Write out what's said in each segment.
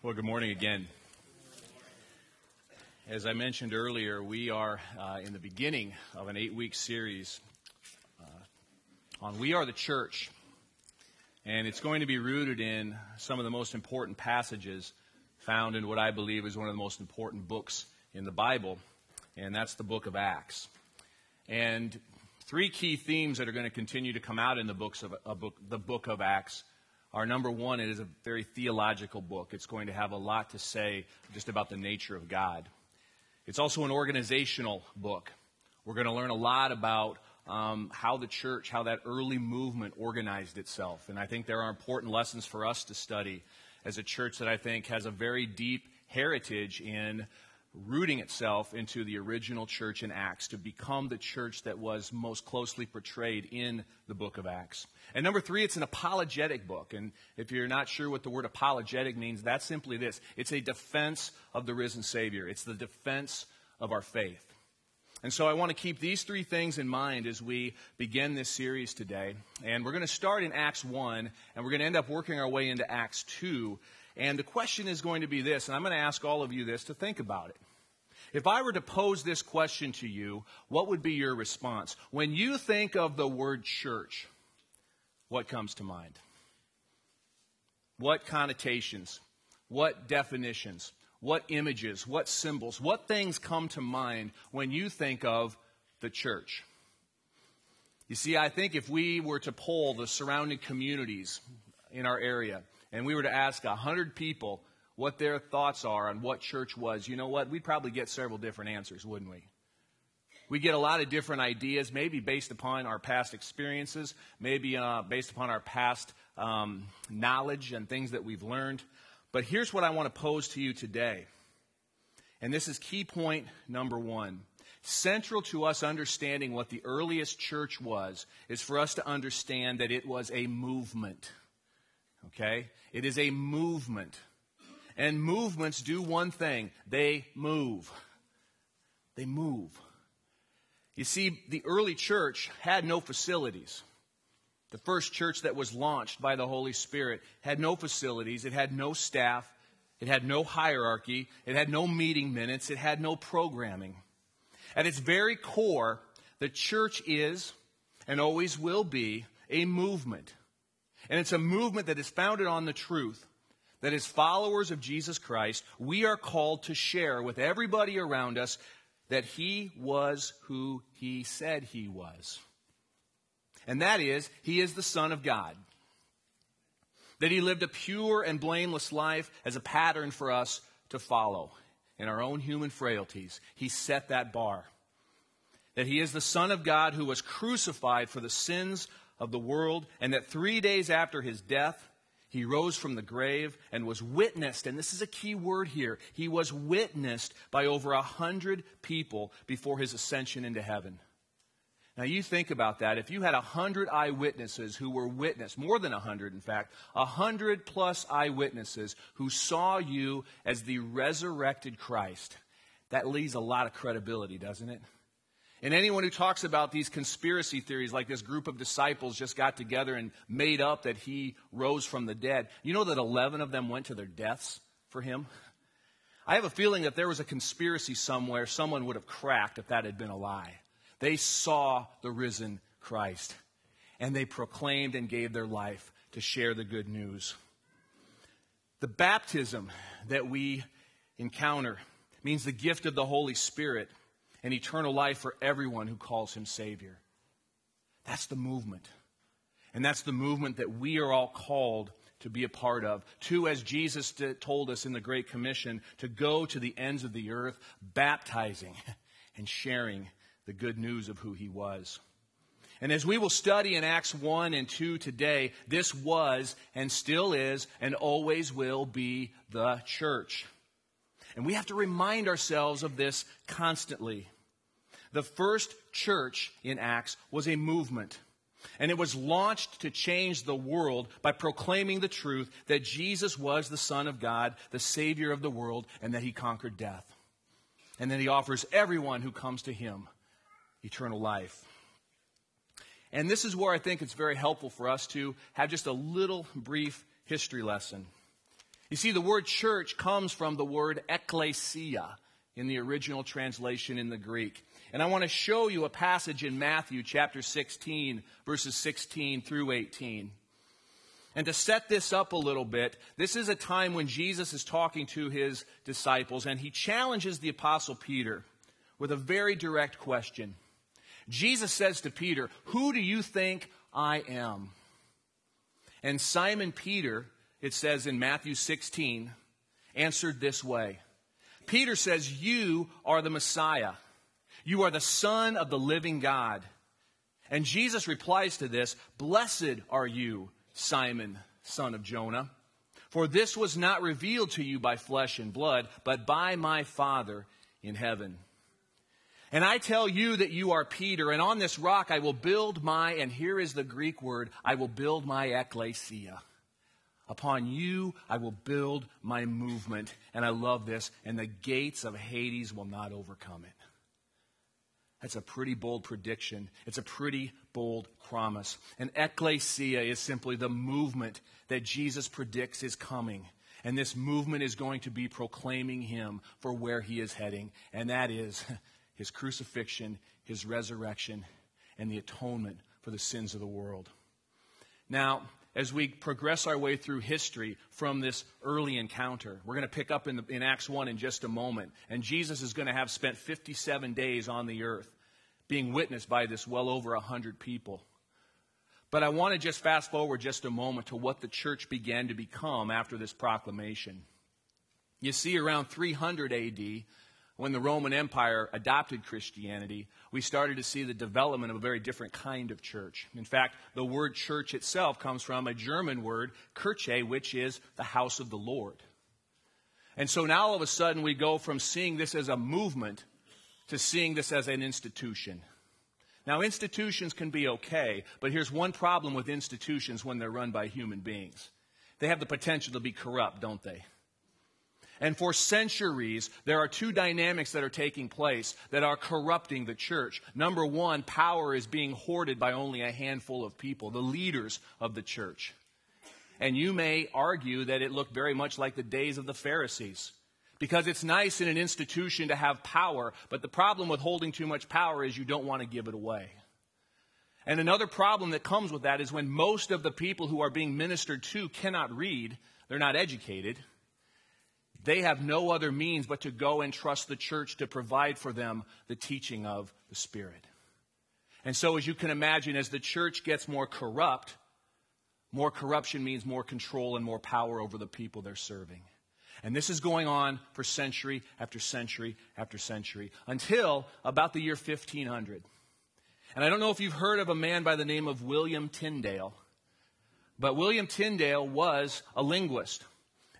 Well, good morning again. As I mentioned earlier, we are uh, in the beginning of an eight week series uh, on We Are the Church. And it's going to be rooted in some of the most important passages found in what I believe is one of the most important books in the Bible, and that's the book of Acts. And three key themes that are going to continue to come out in the books of, book, the book of Acts our number one, it is a very theological book. It's going to have a lot to say just about the nature of God. It's also an organizational book. We're going to learn a lot about um, how the church, how that early movement organized itself. And I think there are important lessons for us to study as a church that I think has a very deep heritage in rooting itself into the original church in Acts to become the church that was most closely portrayed in the book of Acts. And number three, it's an apologetic book. And if you're not sure what the word apologetic means, that's simply this it's a defense of the risen Savior, it's the defense of our faith. And so I want to keep these three things in mind as we begin this series today. And we're going to start in Acts 1, and we're going to end up working our way into Acts 2. And the question is going to be this, and I'm going to ask all of you this to think about it. If I were to pose this question to you, what would be your response? When you think of the word church, what comes to mind? What connotations? What definitions? What images? What symbols? What things come to mind when you think of the church? You see, I think if we were to poll the surrounding communities in our area, and we were to ask 100 people what their thoughts are on what church was, you know what? We'd probably get several different answers, wouldn't we? We get a lot of different ideas, maybe based upon our past experiences, maybe uh, based upon our past um, knowledge and things that we've learned. But here's what I want to pose to you today. And this is key point number one. Central to us understanding what the earliest church was is for us to understand that it was a movement. Okay? It is a movement. And movements do one thing they move. They move. You see, the early church had no facilities. The first church that was launched by the Holy Spirit had no facilities, it had no staff, it had no hierarchy, it had no meeting minutes, it had no programming. At its very core, the church is and always will be a movement. And it's a movement that is founded on the truth that as followers of Jesus Christ, we are called to share with everybody around us that he was who he said he was. And that is, he is the Son of God. That he lived a pure and blameless life as a pattern for us to follow. In our own human frailties, he set that bar. That he is the Son of God who was crucified for the sins of the world, and that three days after his death, he rose from the grave and was witnessed, and this is a key word here. He was witnessed by over a hundred people before his ascension into heaven. Now you think about that. If you had a hundred eyewitnesses who were witness, more than a hundred in fact, a hundred plus eyewitnesses who saw you as the resurrected Christ, that leaves a lot of credibility, doesn't it? And anyone who talks about these conspiracy theories, like this group of disciples just got together and made up that he rose from the dead, you know that 11 of them went to their deaths for him? I have a feeling that there was a conspiracy somewhere someone would have cracked if that had been a lie. They saw the risen Christ, and they proclaimed and gave their life to share the good news. The baptism that we encounter means the gift of the Holy Spirit and eternal life for everyone who calls him Savior. That's the movement. And that's the movement that we are all called to be a part of. To, as Jesus told us in the Great Commission, to go to the ends of the earth, baptizing and sharing the good news of who he was. And as we will study in Acts 1 and 2 today, this was and still is and always will be the church. And we have to remind ourselves of this constantly. The first church in Acts was a movement. And it was launched to change the world by proclaiming the truth that Jesus was the Son of God, the Savior of the world, and that He conquered death. And that He offers everyone who comes to Him eternal life. And this is where I think it's very helpful for us to have just a little brief history lesson. You see, the word church comes from the word ekklesia in the original translation in the Greek. And I want to show you a passage in Matthew chapter 16, verses 16 through 18. And to set this up a little bit, this is a time when Jesus is talking to his disciples, and he challenges the Apostle Peter with a very direct question. Jesus says to Peter, Who do you think I am? And Simon Peter, it says in Matthew 16, answered this way Peter says, You are the Messiah. You are the Son of the living God. And Jesus replies to this Blessed are you, Simon, son of Jonah. For this was not revealed to you by flesh and blood, but by my Father in heaven. And I tell you that you are Peter, and on this rock I will build my, and here is the Greek word, I will build my ecclesia. Upon you I will build my movement. And I love this, and the gates of Hades will not overcome it. That's a pretty bold prediction. It's a pretty bold promise. And ecclesia is simply the movement that Jesus predicts is coming. And this movement is going to be proclaiming him for where he is heading. And that is his crucifixion, his resurrection, and the atonement for the sins of the world. Now, as we progress our way through history from this early encounter. We're going to pick up in, the, in, Acts 1 in just a moment. And Jesus is going to have spent 57 days on the earth being witnessed by this well over 100 people. But I want to just fast forward just a moment to what the church began to become after this proclamation. You see, around 300 AD, when the Roman Empire adopted Christianity, we started to see the development of a very different kind of church. In fact, the word church itself comes from a German word, Kirche, which is the house of the Lord. And so now all of a sudden we go from seeing this as a movement to seeing this as an institution. Now, institutions can be okay, but here's one problem with institutions when they're run by human beings they have the potential to be corrupt, don't they? And for centuries, there are two dynamics that are taking place that are corrupting the church. Number one, power is being hoarded by only a handful of people, the leaders of the church. And you may argue that it looked very much like the days of the Pharisees. Because it's nice in an institution to have power, but the problem with holding too much power is you don't want to give it away. And another problem that comes with that is when most of the people who are being ministered to cannot read, they're not educated they have no other means but to go and trust the church to provide for them the teaching of the Spirit. And so, as you can imagine, as the church gets more corrupt, more corruption means more control and more power over the people they're serving. And this is going on for century after century after century until about the year 1500. And I don't know if you've heard of a man by the name of William Tyndale, but William Tyndale was a linguist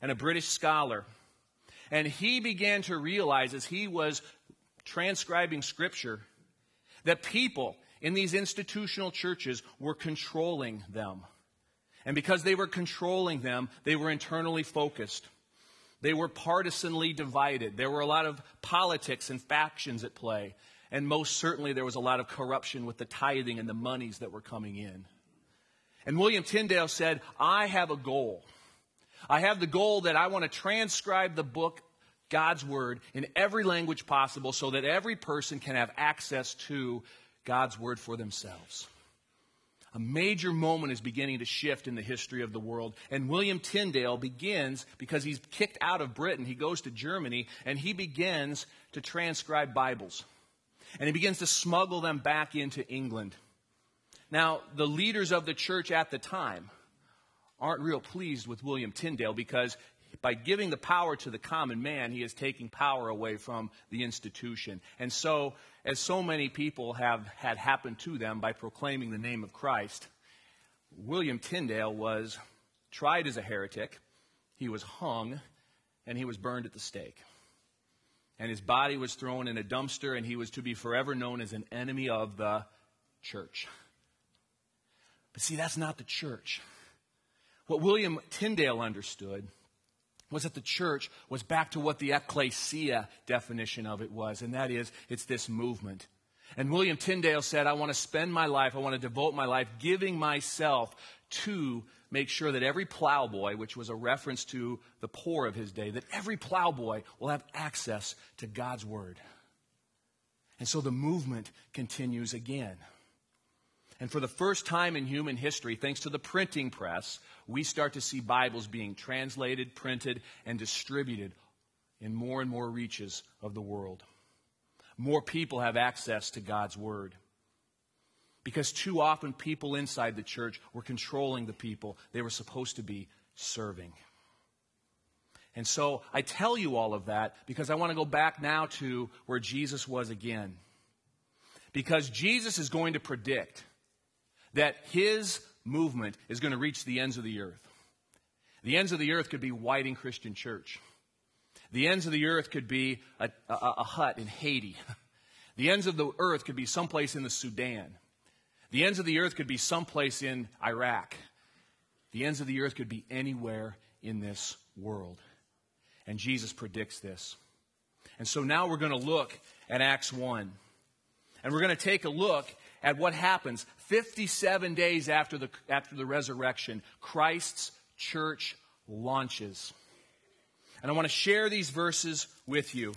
and a British scholar. And he began to realize as he was transcribing scripture that people in these institutional churches were controlling them. And because they were controlling them, they were internally focused. They were partisanly divided. There were a lot of politics and factions at play. And most certainly, there was a lot of corruption with the tithing and the monies that were coming in. And William Tyndale said, I have a goal. I have the goal that I want to transcribe the book, God's Word, in every language possible so that every person can have access to God's Word for themselves. A major moment is beginning to shift in the history of the world. And William Tyndale begins, because he's kicked out of Britain, he goes to Germany, and he begins to transcribe Bibles. And he begins to smuggle them back into England. Now, the leaders of the church at the time, aren't real pleased with William Tyndale because by giving the power to the common man, he is taking power away from the institution. And so, as so many people have had happened to them by proclaiming the name of Christ, William Tyndale was tried as a heretic, he was hung, and he was burned at the stake. And his body was thrown in a dumpster, and he was to be forever known as an enemy of the church. But see, that's not the church. What William Tyndale understood was that the church was back to what the ecclesia definition of it was, and that is, it's this movement. And William Tyndale said, I want to spend my life, I want to devote my life giving myself to make sure that every plowboy, which was a reference to the poor of his day, that every plowboy will have access to God's Word. And so the movement continues again. And for the first time in human history, thanks to the printing press, we start to see Bibles being translated, printed, and distributed in more and more reaches of the world. More people have access to God's Word. Because too often people inside the church were controlling the people they were supposed to be serving. And so I tell you all of that because I want to go back now to where Jesus was again. Because Jesus is going to predict that his movement is going to reach the ends of the earth. The ends of the earth could be Whiting Christian Church. The ends of the earth could be a, a, a hut in Haiti. The ends of the earth could be someplace in the Sudan. The ends of the earth could be someplace in Iraq. The ends of the earth could be anywhere in this world. And Jesus predicts this. And so now we're going to look at Acts 1. And we're going to take a look at what happens 57 days after the, after the resurrection. Christ's church launches. And I want to share these verses with you.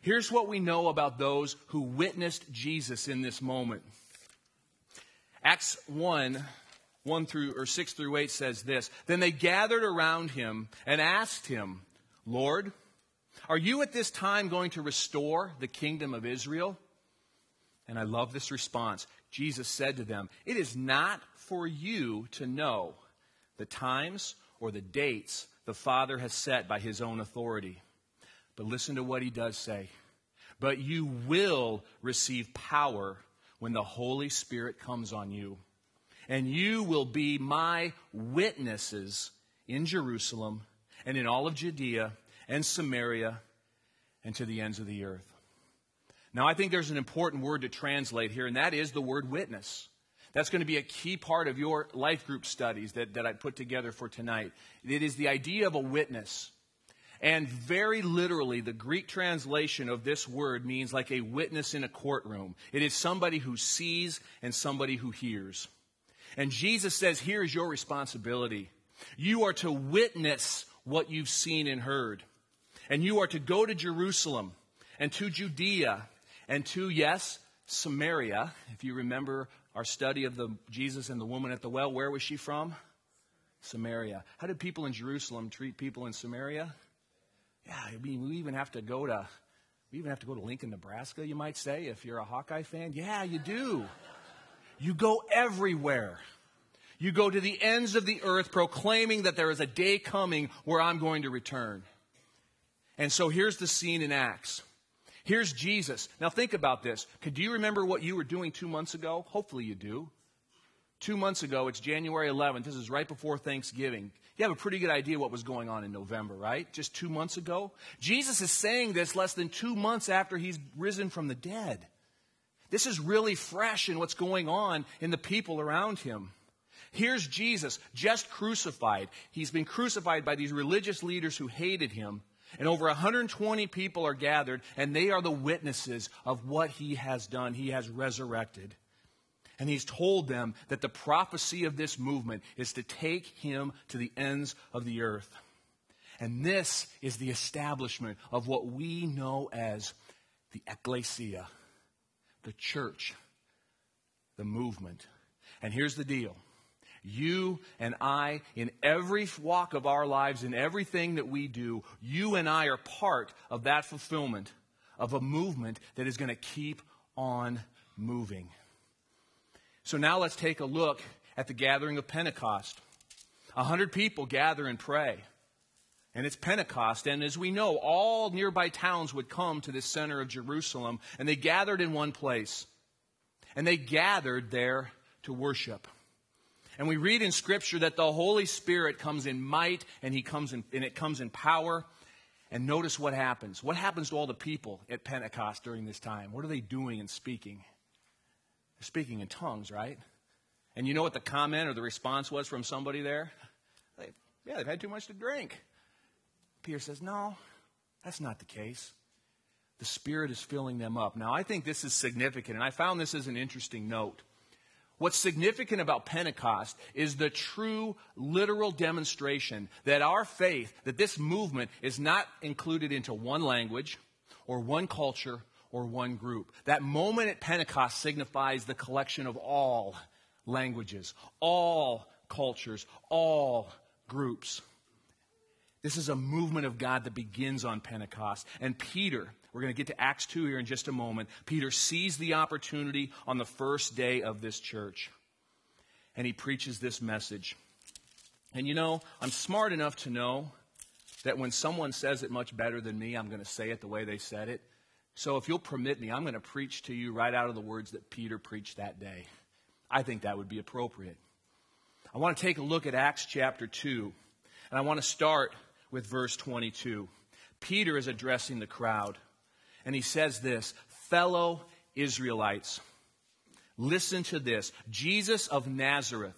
Here's what we know about those who witnessed Jesus in this moment. Acts 1 1 through or 6 through 8 says this Then they gathered around him and asked him, Lord, are you at this time going to restore the kingdom of Israel? And I love this response. Jesus said to them, It is not for you to know the times or the dates the Father has set by his own authority. But listen to what he does say. But you will receive power when the Holy Spirit comes on you. And you will be my witnesses in Jerusalem and in all of Judea and Samaria and to the ends of the earth. Now, I think there's an important word to translate here, and that is the word witness. That's going to be a key part of your life group studies that, that I put together for tonight. It is the idea of a witness. And very literally, the Greek translation of this word means like a witness in a courtroom. It is somebody who sees and somebody who hears. And Jesus says, Here is your responsibility. You are to witness what you've seen and heard. And you are to go to Jerusalem and to Judea and two, yes, Samaria. If you remember our study of the Jesus and the woman at the well, where was she from? Samaria. How did people in Jerusalem treat people in Samaria? Yeah, I mean, we even have to go to we even have to go to Lincoln, Nebraska, you might say, if you're a Hawkeye fan. Yeah, you do. You go everywhere. You go to the ends of the earth proclaiming that there is a day coming where I'm going to return. And so here's the scene in Acts. Here's Jesus. Now think about this. Do you remember what you were doing two months ago? Hopefully you do. Two months ago, it's January 11th. This is right before Thanksgiving. You have a pretty good idea what was going on in November, right? Just two months ago. Jesus is saying this less than two months after he's risen from the dead. This is really fresh in what's going on in the people around him. Here's Jesus, just crucified. He's been crucified by these religious leaders who hated him. And over 120 people are gathered, and they are the witnesses of what he has done. He has resurrected. And he's told them that the prophecy of this movement is to take him to the ends of the earth. And this is the establishment of what we know as the ecclesia, the church, the movement. And here's the deal you and I, in every walk of our lives, in everything that we do, you and I are part of that fulfillment of a movement that is going to keep on moving. So now let's take a look at the gathering of Pentecost. A hundred people gather and pray. And it's Pentecost. And as we know, all nearby towns would come to the center of Jerusalem, and they gathered in one place. And they gathered there to worship. And we read in Scripture that the Holy Spirit comes in might and, he comes in, and it comes in power. And notice what happens. What happens to all the people at Pentecost during this time? What are they doing and speaking? They're speaking in tongues, right? And you know what the comment or the response was from somebody there? They, yeah, they've had too much to drink. Peter says, No, that's not the case. The Spirit is filling them up. Now, I think this is significant, and I found this as an interesting note. What's significant about Pentecost is the true literal demonstration that our faith, that this movement is not included into one language or one culture or one group. That moment at Pentecost signifies the collection of all languages, all cultures, all groups. This is a movement of God that begins on Pentecost. And Peter, we're going to get to Acts 2 here in just a moment. Peter sees the opportunity on the first day of this church, and he preaches this message. And you know, I'm smart enough to know that when someone says it much better than me, I'm going to say it the way they said it. So if you'll permit me, I'm going to preach to you right out of the words that Peter preached that day. I think that would be appropriate. I want to take a look at Acts chapter 2, and I want to start with verse 22. Peter is addressing the crowd. And he says this Fellow Israelites, listen to this. Jesus of Nazareth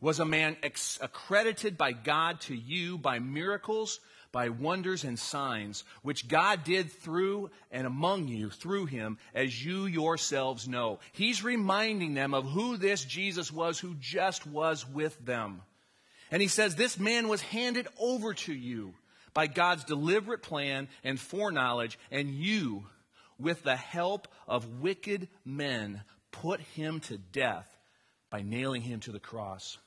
was a man ex- accredited by God to you by miracles, by wonders and signs, which God did through and among you through him, as you yourselves know. He's reminding them of who this Jesus was who just was with them. And he says, This man was handed over to you by God's deliberate plan and foreknowledge, and you, with the help of wicked men, put him to death by nailing him to the cross.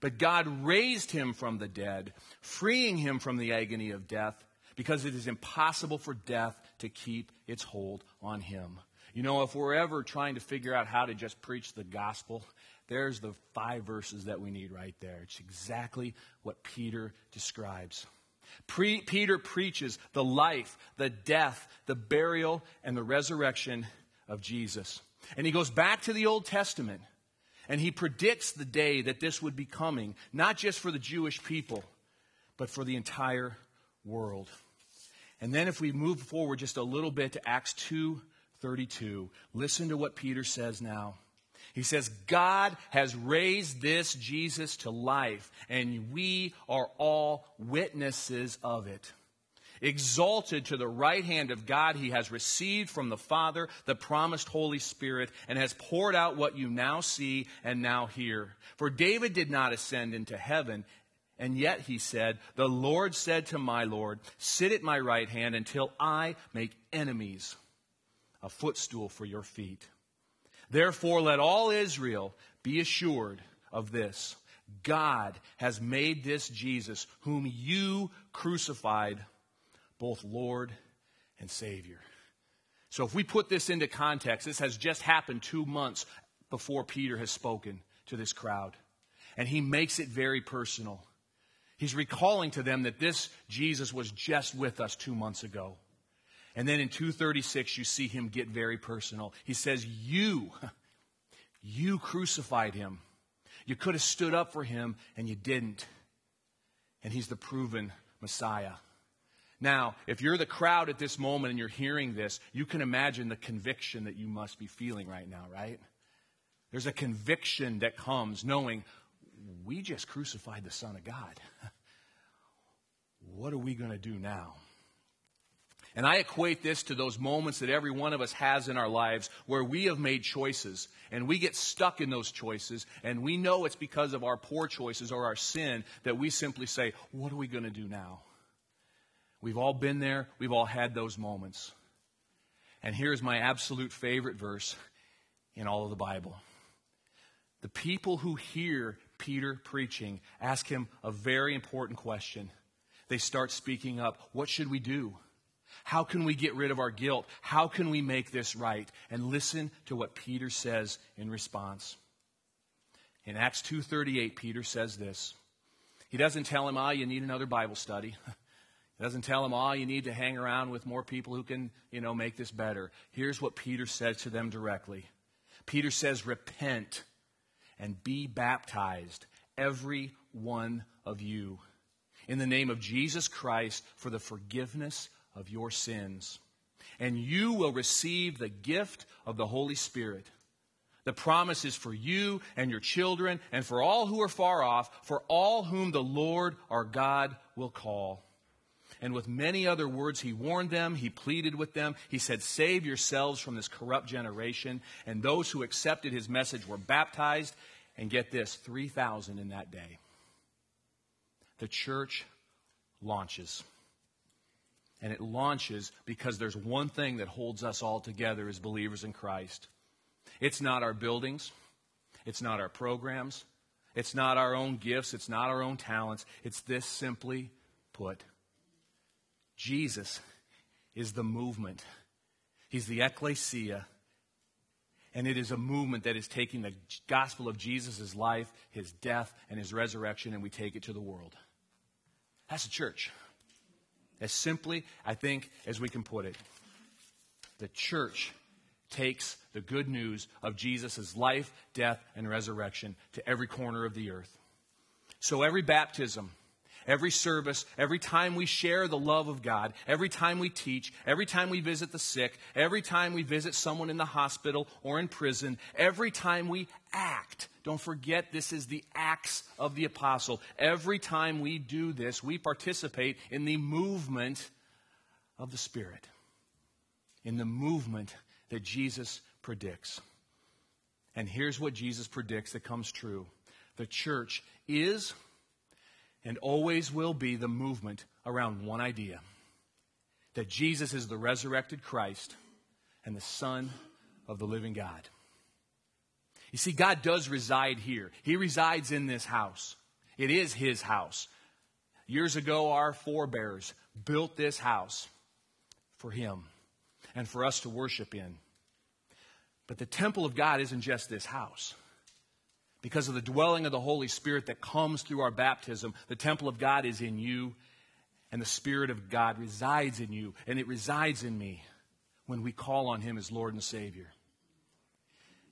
But God raised him from the dead, freeing him from the agony of death, because it is impossible for death to keep its hold on him. You know, if we're ever trying to figure out how to just preach the gospel, there's the five verses that we need right there. It's exactly what Peter describes. Pre- Peter preaches the life, the death, the burial, and the resurrection of Jesus. And he goes back to the Old Testament and he predicts the day that this would be coming, not just for the Jewish people, but for the entire world. And then if we move forward just a little bit to Acts 2:32, listen to what Peter says now. He says, God has raised this Jesus to life, and we are all witnesses of it. Exalted to the right hand of God, he has received from the Father the promised Holy Spirit and has poured out what you now see and now hear. For David did not ascend into heaven, and yet he said, The Lord said to my Lord, Sit at my right hand until I make enemies a footstool for your feet. Therefore, let all Israel be assured of this God has made this Jesus, whom you crucified, both Lord and Savior. So, if we put this into context, this has just happened two months before Peter has spoken to this crowd. And he makes it very personal. He's recalling to them that this Jesus was just with us two months ago. And then in 236, you see him get very personal. He says, You, you crucified him. You could have stood up for him, and you didn't. And he's the proven Messiah. Now, if you're the crowd at this moment and you're hearing this, you can imagine the conviction that you must be feeling right now, right? There's a conviction that comes knowing we just crucified the Son of God. what are we going to do now? And I equate this to those moments that every one of us has in our lives where we have made choices and we get stuck in those choices and we know it's because of our poor choices or our sin that we simply say, What are we going to do now? We've all been there, we've all had those moments. And here's my absolute favorite verse in all of the Bible. The people who hear Peter preaching ask him a very important question. They start speaking up. What should we do? How can we get rid of our guilt? How can we make this right? And listen to what Peter says in response. In Acts 2:38 Peter says this. He doesn't tell him, "Ah, you need another Bible study." He doesn't tell him, "Oh, you need to hang around with more people who can, you know, make this better." Here's what Peter says to them directly. Peter says, "Repent and be baptized, every one of you, in the name of Jesus Christ for the forgiveness of your sins. And you will receive the gift of the Holy Spirit. The promise is for you and your children and for all who are far off, for all whom the Lord our God will call. And with many other words, he warned them, he pleaded with them. He said, Save yourselves from this corrupt generation. And those who accepted his message were baptized. And get this 3,000 in that day. The church launches. And it launches because there's one thing that holds us all together as believers in Christ. It's not our buildings, it's not our programs, it's not our own gifts, it's not our own talents. It's this simply put Jesus is the movement, He's the ecclesia. And it is a movement that is taking the gospel of Jesus' life, his death, and his resurrection, and we take it to the world. That's the church. As simply, I think, as we can put it. The church takes the good news of Jesus' life, death, and resurrection to every corner of the earth. So every baptism, every service, every time we share the love of God, every time we teach, every time we visit the sick, every time we visit someone in the hospital or in prison, every time we act. Don't forget, this is the acts of the apostle. Every time we do this, we participate in the movement of the Spirit, in the movement that Jesus predicts. And here's what Jesus predicts that comes true the church is and always will be the movement around one idea that Jesus is the resurrected Christ and the Son of the living God. You see, God does reside here, He resides in this house. It is His house. Years ago, our forebears built this house for Him and for us to worship in. But the temple of God isn't just this house. Because of the dwelling of the Holy Spirit that comes through our baptism, the temple of God is in you, and the Spirit of God resides in you, and it resides in me when we call on Him as Lord and Savior.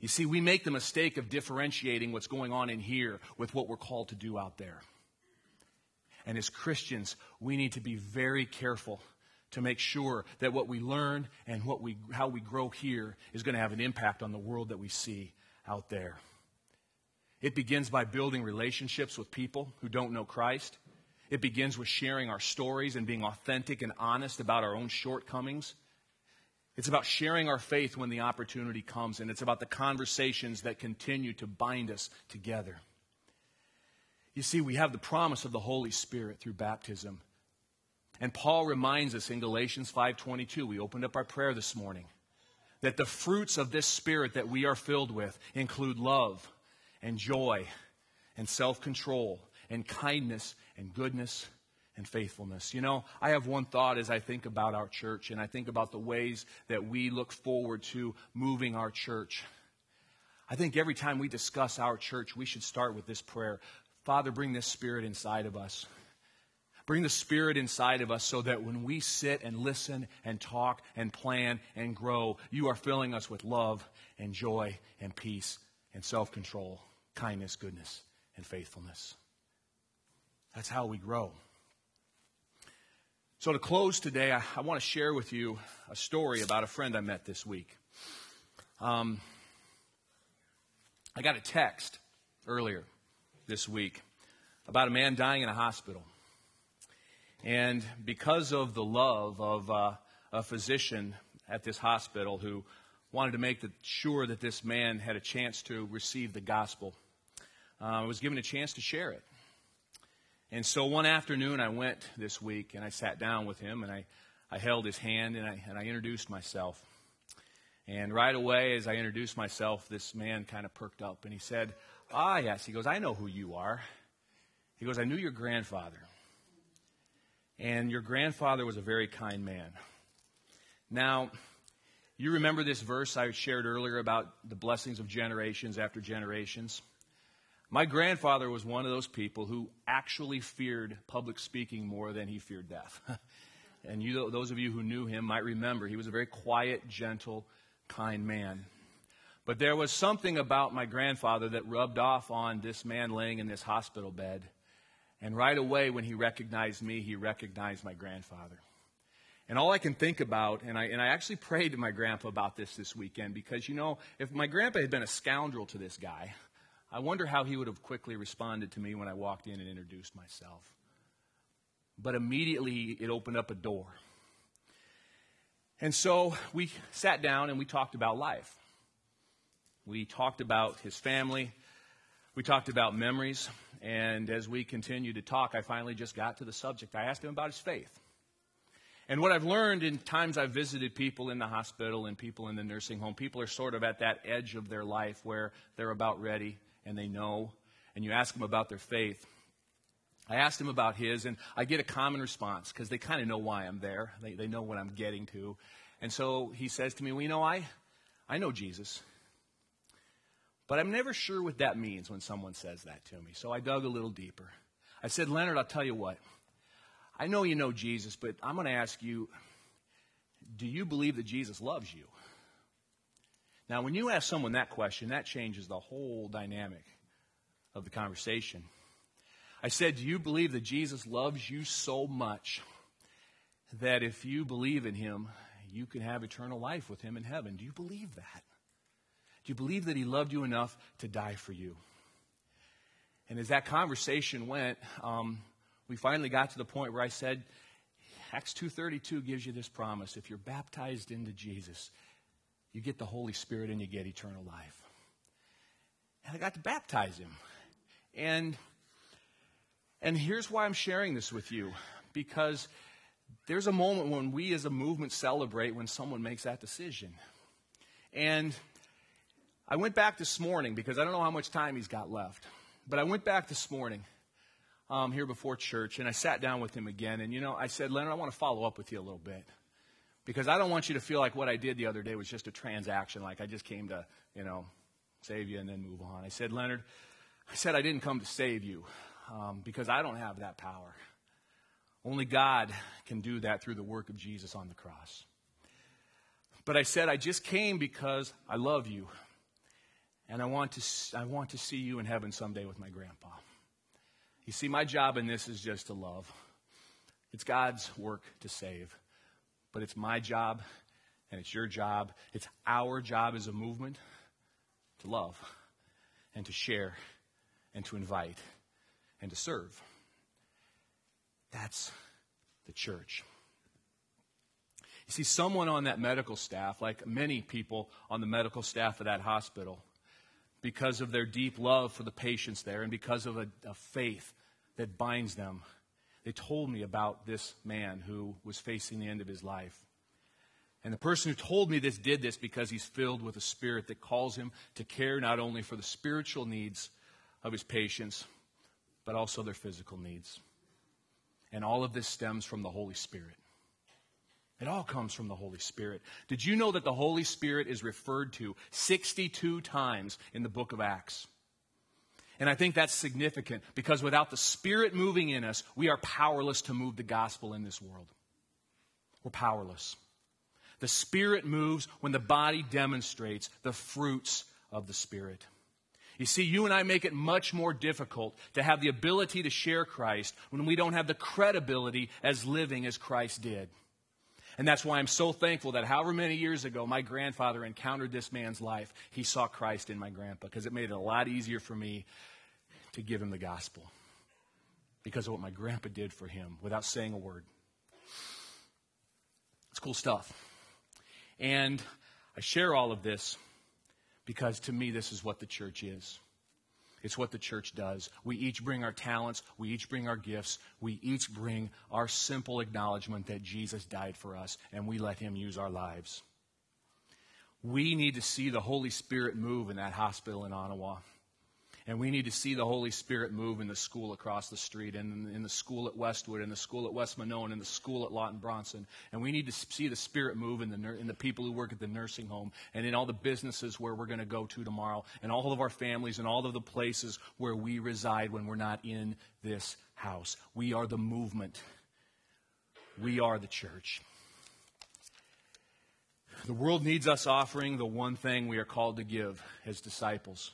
You see, we make the mistake of differentiating what's going on in here with what we're called to do out there. And as Christians, we need to be very careful to make sure that what we learn and what we, how we grow here is going to have an impact on the world that we see out there. It begins by building relationships with people who don't know Christ. It begins with sharing our stories and being authentic and honest about our own shortcomings. It's about sharing our faith when the opportunity comes, and it's about the conversations that continue to bind us together. You see, we have the promise of the Holy Spirit through baptism. And Paul reminds us in Galatians 5:22, we opened up our prayer this morning, that the fruits of this spirit that we are filled with include love and joy and self-control and kindness and goodness and faithfulness. You know, I have one thought as I think about our church and I think about the ways that we look forward to moving our church. I think every time we discuss our church, we should start with this prayer Father, bring this spirit inside of us. Bring the Spirit inside of us so that when we sit and listen and talk and plan and grow, you are filling us with love and joy and peace and self control, kindness, goodness, and faithfulness. That's how we grow. So, to close today, I, I want to share with you a story about a friend I met this week. Um, I got a text earlier this week about a man dying in a hospital. And because of the love of uh, a physician at this hospital who wanted to make the, sure that this man had a chance to receive the gospel, uh, I was given a chance to share it. And so one afternoon I went this week and I sat down with him and I, I held his hand and I, and I introduced myself. And right away, as I introduced myself, this man kind of perked up and he said, Ah, yes. He goes, I know who you are. He goes, I knew your grandfather. And your grandfather was a very kind man. Now, you remember this verse I shared earlier about the blessings of generations after generations? My grandfather was one of those people who actually feared public speaking more than he feared death. and you, those of you who knew him might remember he was a very quiet, gentle, kind man. But there was something about my grandfather that rubbed off on this man laying in this hospital bed and right away, when he recognized me, he recognized my grandfather. And all I can think about, and I, and I actually prayed to my grandpa about this this weekend because, you know, if my grandpa had been a scoundrel to this guy, I wonder how he would have quickly responded to me when I walked in and introduced myself. but immediately it opened up a door. And so we sat down and we talked about life. We talked about his family. We talked about memories. And as we continued to talk, I finally just got to the subject. I asked him about his faith. And what I've learned in times I've visited people in the hospital and people in the nursing home, people are sort of at that edge of their life where they're about ready and they know. And you ask them about their faith. I asked him about his, and I get a common response because they kind of know why I'm there. They, they know what I'm getting to. And so he says to me, Well, you know, I, I know Jesus. But I'm never sure what that means when someone says that to me. So I dug a little deeper. I said, Leonard, I'll tell you what. I know you know Jesus, but I'm going to ask you do you believe that Jesus loves you? Now, when you ask someone that question, that changes the whole dynamic of the conversation. I said, Do you believe that Jesus loves you so much that if you believe in him, you can have eternal life with him in heaven? Do you believe that? Do you believe that he loved you enough to die for you? And as that conversation went, um, we finally got to the point where I said, Acts 2.32 gives you this promise. If you're baptized into Jesus, you get the Holy Spirit and you get eternal life. And I got to baptize him. And, and here's why I'm sharing this with you. Because there's a moment when we as a movement celebrate when someone makes that decision. And I went back this morning because I don't know how much time he's got left. But I went back this morning um, here before church and I sat down with him again. And, you know, I said, Leonard, I want to follow up with you a little bit because I don't want you to feel like what I did the other day was just a transaction, like I just came to, you know, save you and then move on. I said, Leonard, I said I didn't come to save you um, because I don't have that power. Only God can do that through the work of Jesus on the cross. But I said, I just came because I love you. And I want, to, I want to see you in heaven someday with my grandpa. You see, my job in this is just to love. It's God's work to save. But it's my job and it's your job. It's our job as a movement to love and to share and to invite and to serve. That's the church. You see, someone on that medical staff, like many people on the medical staff of that hospital, because of their deep love for the patients there and because of a, a faith that binds them. They told me about this man who was facing the end of his life. And the person who told me this did this because he's filled with a spirit that calls him to care not only for the spiritual needs of his patients, but also their physical needs. And all of this stems from the Holy Spirit. It all comes from the Holy Spirit. Did you know that the Holy Spirit is referred to 62 times in the book of Acts? And I think that's significant because without the Spirit moving in us, we are powerless to move the gospel in this world. We're powerless. The Spirit moves when the body demonstrates the fruits of the Spirit. You see, you and I make it much more difficult to have the ability to share Christ when we don't have the credibility as living as Christ did. And that's why I'm so thankful that however many years ago my grandfather encountered this man's life, he saw Christ in my grandpa because it made it a lot easier for me to give him the gospel because of what my grandpa did for him without saying a word. It's cool stuff. And I share all of this because to me, this is what the church is. It's what the church does. We each bring our talents, we each bring our gifts, we each bring our simple acknowledgement that Jesus died for us, and we let Him use our lives. We need to see the Holy Spirit move in that hospital in Onawa. And we need to see the Holy Spirit move in the school across the street, and in the school at Westwood, and the school at West Monona, and the school at Lawton Bronson. And we need to see the Spirit move in the, in the people who work at the nursing home, and in all the businesses where we're going to go to tomorrow, and all of our families, and all of the places where we reside when we're not in this house. We are the movement, we are the church. The world needs us offering the one thing we are called to give as disciples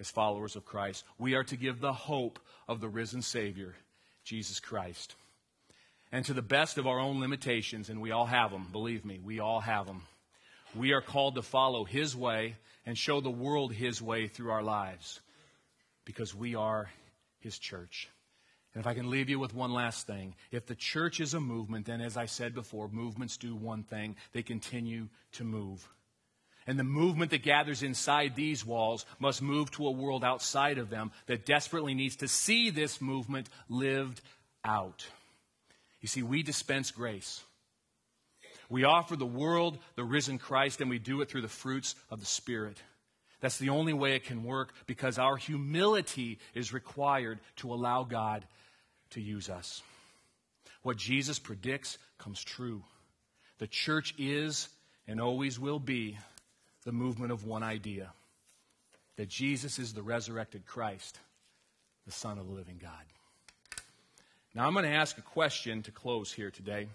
as followers of Christ. We are to give the hope of the risen Savior, Jesus Christ. And to the best of our own limitations, and we all have them, believe me, we all have them, we are called to follow His way and show the world His way through our lives because we are His church. And if I can leave you with one last thing, if the church is a movement, then as I said before, movements do one thing they continue to move. And the movement that gathers inside these walls must move to a world outside of them that desperately needs to see this movement lived out. You see, we dispense grace. We offer the world the risen Christ, and we do it through the fruits of the Spirit. That's the only way it can work because our humility is required to allow God to use us. What Jesus predicts comes true. The church is and always will be the movement of one idea that Jesus is the resurrected Christ, the Son of the living God. Now, I'm going to ask a question to close here today,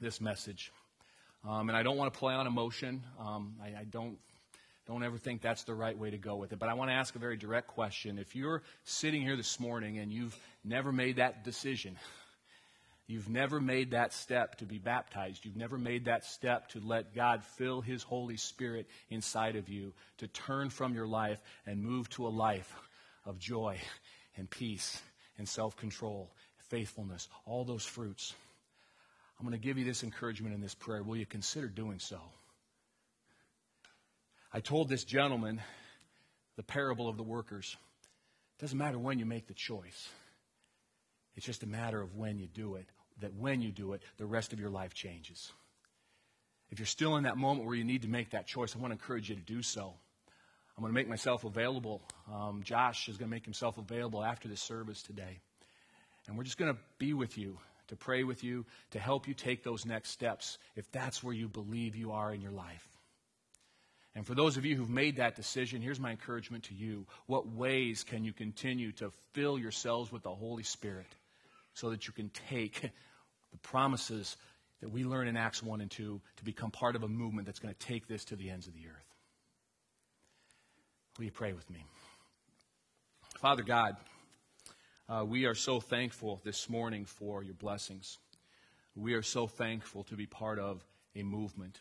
this message. Um, and I don't want to play on emotion. Um, I, I don't, don't ever think that's the right way to go with it. But I want to ask a very direct question. If you're sitting here this morning and you've never made that decision, You've never made that step to be baptized. You've never made that step to let God fill His Holy Spirit inside of you, to turn from your life and move to a life of joy and peace and self control, faithfulness, all those fruits. I'm going to give you this encouragement in this prayer. Will you consider doing so? I told this gentleman the parable of the workers. It doesn't matter when you make the choice. It's just a matter of when you do it, that when you do it, the rest of your life changes. If you're still in that moment where you need to make that choice, I want to encourage you to do so. I'm going to make myself available. Um, Josh is going to make himself available after this service today. And we're just going to be with you, to pray with you, to help you take those next steps if that's where you believe you are in your life. And for those of you who've made that decision, here's my encouragement to you. What ways can you continue to fill yourselves with the Holy Spirit? So that you can take the promises that we learn in Acts 1 and 2 to become part of a movement that's going to take this to the ends of the earth. Will you pray with me? Father God, uh, we are so thankful this morning for your blessings. We are so thankful to be part of a movement.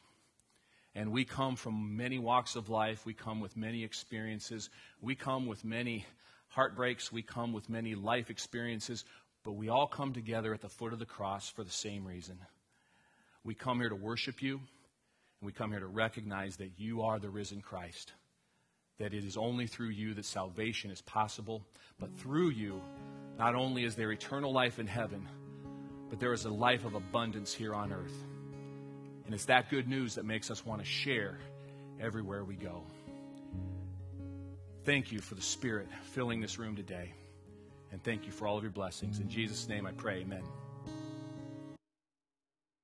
And we come from many walks of life. We come with many experiences. We come with many heartbreaks. We come with many life experiences. But we all come together at the foot of the cross for the same reason. We come here to worship you, and we come here to recognize that you are the risen Christ. That it is only through you that salvation is possible, but through you, not only is there eternal life in heaven, but there is a life of abundance here on earth. And it's that good news that makes us want to share everywhere we go. Thank you for the Spirit filling this room today. And thank you for all of your blessings. In Jesus' name I pray, amen.